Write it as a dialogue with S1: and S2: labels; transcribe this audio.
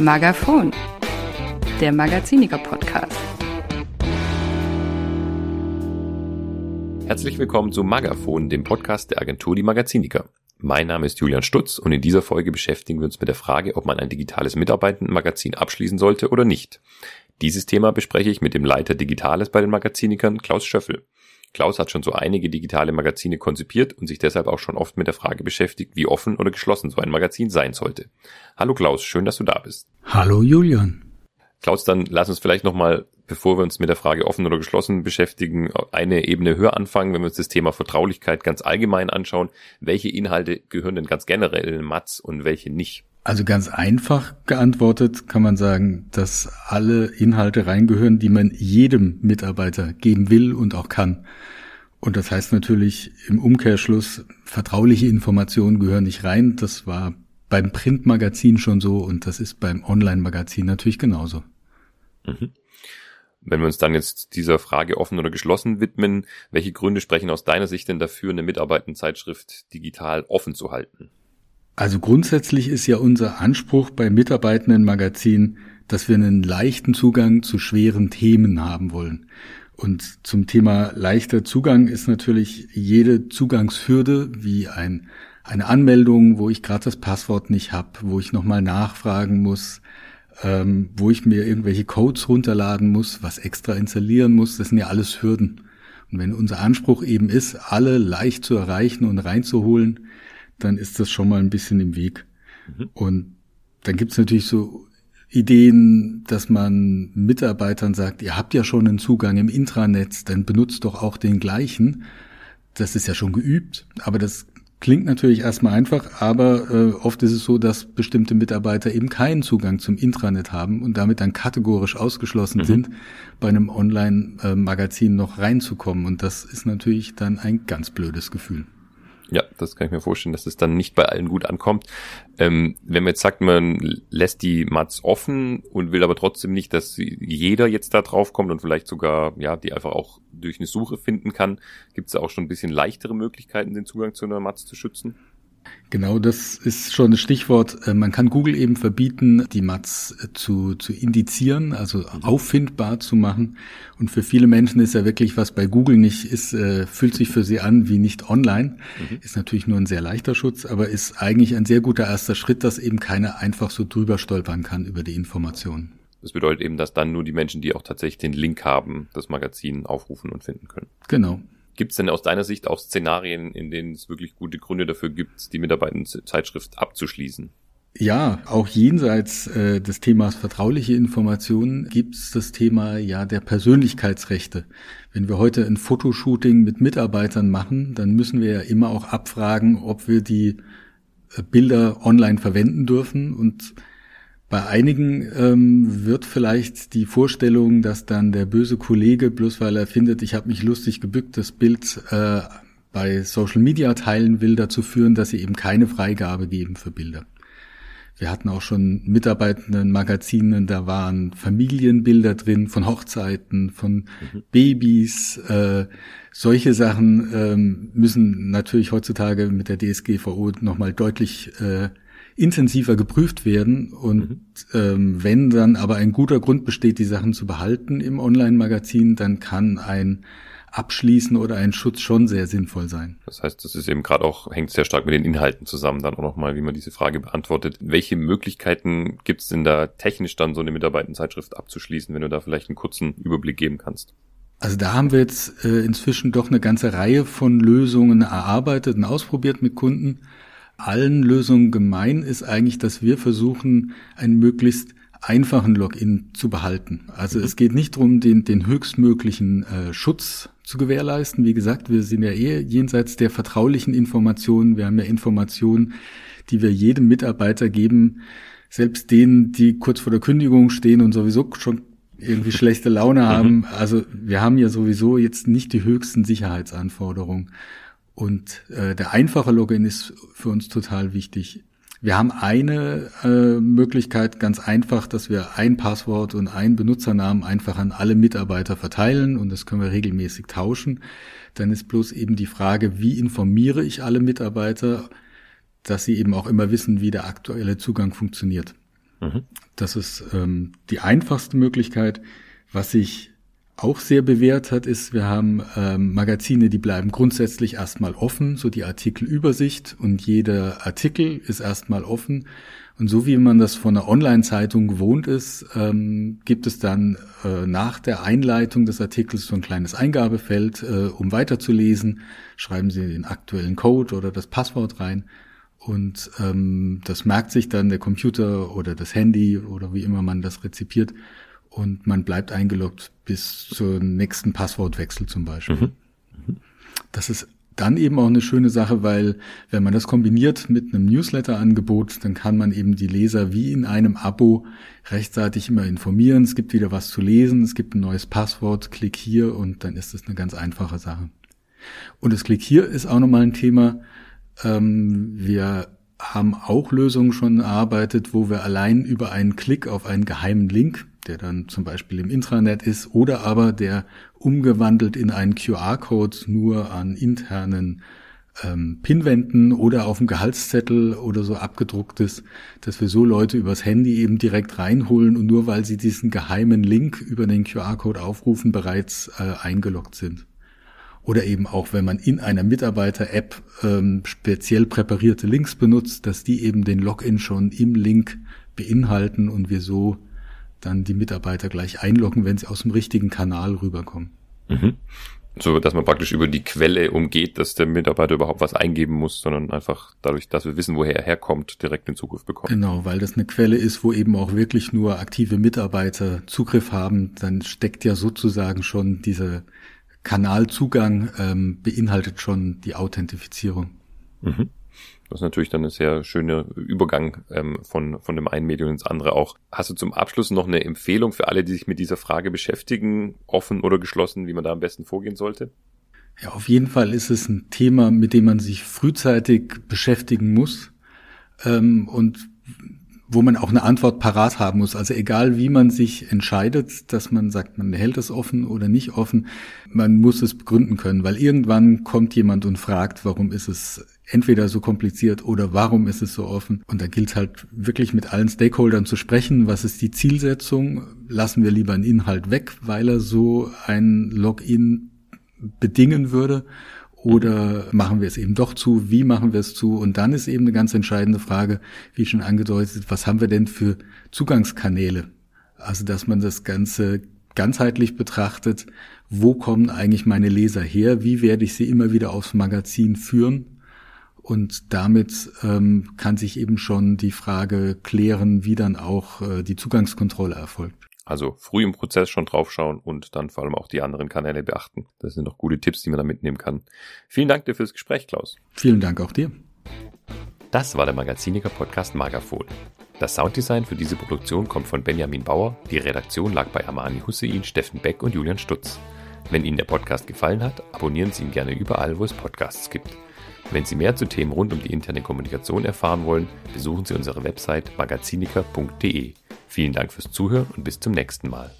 S1: Magaphon, der Magaziniker-Podcast.
S2: Herzlich willkommen zu Magaphon, dem Podcast der Agentur Die Magaziniker. Mein Name ist Julian Stutz und in dieser Folge beschäftigen wir uns mit der Frage, ob man ein digitales Mitarbeitendenmagazin abschließen sollte oder nicht. Dieses Thema bespreche ich mit dem Leiter Digitales bei den Magazinikern, Klaus Schöffel. Klaus hat schon so einige digitale Magazine konzipiert und sich deshalb auch schon oft mit der Frage beschäftigt, wie offen oder geschlossen so ein Magazin sein sollte. Hallo Klaus, schön, dass du da bist.
S3: Hallo Julian.
S2: Klaus, dann lass uns vielleicht nochmal, bevor wir uns mit der Frage offen oder geschlossen beschäftigen, eine Ebene höher anfangen, wenn wir uns das Thema Vertraulichkeit ganz allgemein anschauen. Welche Inhalte gehören denn ganz generell in den Mats und welche nicht?
S3: Also ganz einfach geantwortet kann man sagen, dass alle Inhalte reingehören, die man jedem Mitarbeiter geben will und auch kann. Und das heißt natürlich im Umkehrschluss, vertrauliche Informationen gehören nicht rein. Das war beim Printmagazin schon so und das ist beim Online-Magazin natürlich genauso.
S2: Mhm. Wenn wir uns dann jetzt dieser Frage offen oder geschlossen widmen, welche Gründe sprechen aus deiner Sicht denn dafür, eine Mitarbeitendenzeitschrift digital offen zu halten?
S3: Also grundsätzlich ist ja unser Anspruch bei Mitarbeitenden Magazin, dass wir einen leichten Zugang zu schweren Themen haben wollen. Und zum Thema leichter Zugang ist natürlich jede Zugangshürde wie ein, eine Anmeldung, wo ich gerade das Passwort nicht habe, wo ich nochmal nachfragen muss, ähm, wo ich mir irgendwelche Codes runterladen muss, was extra installieren muss, das sind ja alles Hürden. Und wenn unser Anspruch eben ist, alle leicht zu erreichen und reinzuholen, dann ist das schon mal ein bisschen im Weg. Mhm. Und dann gibt's natürlich so Ideen, dass man Mitarbeitern sagt, ihr habt ja schon einen Zugang im Intranet, dann benutzt doch auch den gleichen. Das ist ja schon geübt, aber das klingt natürlich erstmal einfach, aber äh, oft ist es so, dass bestimmte Mitarbeiter eben keinen Zugang zum Intranet haben und damit dann kategorisch ausgeschlossen mhm. sind, bei einem Online-Magazin noch reinzukommen. Und das ist natürlich dann ein ganz blödes Gefühl.
S2: Ja, das kann ich mir vorstellen, dass es dann nicht bei allen gut ankommt. Ähm, wenn man jetzt sagt, man lässt die Mats offen und will aber trotzdem nicht, dass jeder jetzt da drauf kommt und vielleicht sogar, ja, die einfach auch durch eine Suche finden kann, gibt es auch schon ein bisschen leichtere Möglichkeiten, den Zugang zu einer Mats zu schützen?
S3: Genau, das ist schon das Stichwort. Äh, man kann Google eben verbieten, die Mats äh, zu, zu indizieren, also auffindbar zu machen. Und für viele Menschen ist ja wirklich, was bei Google nicht ist, äh, fühlt sich für sie an wie nicht online. Mhm. Ist natürlich nur ein sehr leichter Schutz, aber ist eigentlich ein sehr guter erster Schritt, dass eben keiner einfach so drüber stolpern kann über die Informationen.
S2: Das bedeutet eben, dass dann nur die Menschen, die auch tatsächlich den Link haben, das Magazin aufrufen und finden können.
S3: Genau.
S2: Gibt es denn aus deiner Sicht auch Szenarien, in denen es wirklich gute Gründe dafür gibt, die Mitarbeitendenzeitschrift abzuschließen?
S3: Ja, auch jenseits äh, des Themas vertrauliche Informationen gibt es das Thema ja der Persönlichkeitsrechte. Wenn wir heute ein Fotoshooting mit Mitarbeitern machen, dann müssen wir ja immer auch abfragen, ob wir die äh, Bilder online verwenden dürfen und bei einigen ähm, wird vielleicht die Vorstellung, dass dann der böse Kollege, bloß weil er findet, ich habe mich lustig gebückt, das Bild äh, bei Social Media teilen will, dazu führen, dass sie eben keine Freigabe geben für Bilder. Wir hatten auch schon mitarbeitenden Magazinen, da waren Familienbilder drin von Hochzeiten, von mhm. Babys. Äh, solche Sachen ähm, müssen natürlich heutzutage mit der DSGVO nochmal deutlich äh, intensiver geprüft werden. Und mhm. ähm, wenn dann aber ein guter Grund besteht, die Sachen zu behalten im Online-Magazin, dann kann ein Abschließen oder ein Schutz schon sehr sinnvoll sein.
S2: Das heißt, das ist eben gerade auch, hängt sehr stark mit den Inhalten zusammen, dann auch nochmal, wie man diese Frage beantwortet. Welche Möglichkeiten gibt es denn da technisch dann so eine Mitarbeitendenzeitschrift abzuschließen, wenn du da vielleicht einen kurzen Überblick geben kannst?
S3: Also da haben wir jetzt äh, inzwischen doch eine ganze Reihe von Lösungen erarbeitet und ausprobiert mit Kunden allen Lösungen gemein ist eigentlich, dass wir versuchen, einen möglichst einfachen Login zu behalten. Also mhm. es geht nicht darum, den, den höchstmöglichen äh, Schutz zu gewährleisten. Wie gesagt, wir sind ja eh jenseits der vertraulichen Informationen. Wir haben ja Informationen, die wir jedem Mitarbeiter geben, selbst denen, die kurz vor der Kündigung stehen und sowieso schon irgendwie schlechte Laune haben. Mhm. Also wir haben ja sowieso jetzt nicht die höchsten Sicherheitsanforderungen. Und äh, der einfache Login ist für uns total wichtig. Wir haben eine äh, Möglichkeit ganz einfach, dass wir ein Passwort und einen Benutzernamen einfach an alle Mitarbeiter verteilen und das können wir regelmäßig tauschen. Dann ist bloß eben die Frage, wie informiere ich alle Mitarbeiter, dass sie eben auch immer wissen, wie der aktuelle Zugang funktioniert. Mhm. Das ist ähm, die einfachste Möglichkeit. Was sich auch sehr bewährt hat, ist, wir haben ähm, Magazine, die bleiben grundsätzlich erstmal offen, so die Artikelübersicht und jeder Artikel ist erstmal offen. Und so wie man das von einer Online-Zeitung gewohnt ist, ähm, gibt es dann äh, nach der Einleitung des Artikels so ein kleines Eingabefeld, äh, um weiterzulesen. Schreiben Sie den aktuellen Code oder das Passwort rein. Und ähm, das merkt sich dann der Computer oder das Handy oder wie immer man das rezipiert. Und man bleibt eingeloggt bis zum nächsten Passwortwechsel zum Beispiel. Mhm. Mhm. Das ist dann eben auch eine schöne Sache, weil wenn man das kombiniert mit einem Newsletter-Angebot, dann kann man eben die Leser wie in einem Abo rechtzeitig immer informieren. Es gibt wieder was zu lesen, es gibt ein neues Passwort, klick hier und dann ist es eine ganz einfache Sache. Und das Klick hier ist auch nochmal ein Thema. Ähm, wir haben auch Lösungen schon erarbeitet, wo wir allein über einen Klick auf einen geheimen Link der dann zum Beispiel im Intranet ist oder aber der umgewandelt in einen QR-Code nur an internen ähm, Pinwänden oder auf dem Gehaltszettel oder so abgedruckt ist, dass wir so Leute übers Handy eben direkt reinholen und nur weil sie diesen geheimen Link über den QR-Code aufrufen, bereits äh, eingeloggt sind. Oder eben auch, wenn man in einer Mitarbeiter-App ähm, speziell präparierte Links benutzt, dass die eben den Login schon im Link beinhalten und wir so dann die Mitarbeiter gleich einloggen, wenn sie aus dem richtigen Kanal rüberkommen.
S2: Mhm. So, dass man praktisch über die Quelle umgeht, dass der Mitarbeiter überhaupt was eingeben muss, sondern einfach dadurch, dass wir wissen, woher er herkommt, direkt den Zugriff bekommt.
S3: Genau, weil das eine Quelle ist, wo eben auch wirklich nur aktive Mitarbeiter Zugriff haben, dann steckt ja sozusagen schon dieser Kanalzugang, ähm, beinhaltet schon die Authentifizierung.
S2: Mhm. Das ist natürlich dann ein sehr schöner Übergang ähm, von, von dem einen Medium ins andere auch. Hast du zum Abschluss noch eine Empfehlung für alle, die sich mit dieser Frage beschäftigen, offen oder geschlossen, wie man da am besten vorgehen sollte?
S3: Ja, auf jeden Fall ist es ein Thema, mit dem man sich frühzeitig beschäftigen muss. Ähm, und wo man auch eine Antwort parat haben muss. Also egal, wie man sich entscheidet, dass man sagt, man hält es offen oder nicht offen, man muss es begründen können, weil irgendwann kommt jemand und fragt, warum ist es entweder so kompliziert oder warum ist es so offen. Und da gilt halt wirklich mit allen Stakeholdern zu sprechen. Was ist die Zielsetzung? Lassen wir lieber einen Inhalt weg, weil er so ein Login bedingen würde? Oder machen wir es eben doch zu? Wie machen wir es zu? Und dann ist eben eine ganz entscheidende Frage, wie schon angedeutet, was haben wir denn für Zugangskanäle? Also, dass man das Ganze ganzheitlich betrachtet. Wo kommen eigentlich meine Leser her? Wie werde ich sie immer wieder aufs Magazin führen? Und damit ähm, kann sich eben schon die Frage klären, wie dann auch äh, die Zugangskontrolle erfolgt.
S2: Also früh im Prozess schon draufschauen und dann vor allem auch die anderen Kanäle beachten. Das sind noch gute Tipps, die man da mitnehmen kann. Vielen Dank dir fürs Gespräch, Klaus.
S3: Vielen Dank auch dir.
S2: Das war der Magaziniker Podcast Magafon. Das Sounddesign für diese Produktion kommt von Benjamin Bauer. Die Redaktion lag bei Amani Hussein, Steffen Beck und Julian Stutz. Wenn Ihnen der Podcast gefallen hat, abonnieren Sie ihn gerne überall, wo es Podcasts gibt. Wenn Sie mehr zu Themen rund um die interne Kommunikation erfahren wollen, besuchen Sie unsere Website magaziniker.de. Vielen Dank fürs Zuhören und bis zum nächsten Mal.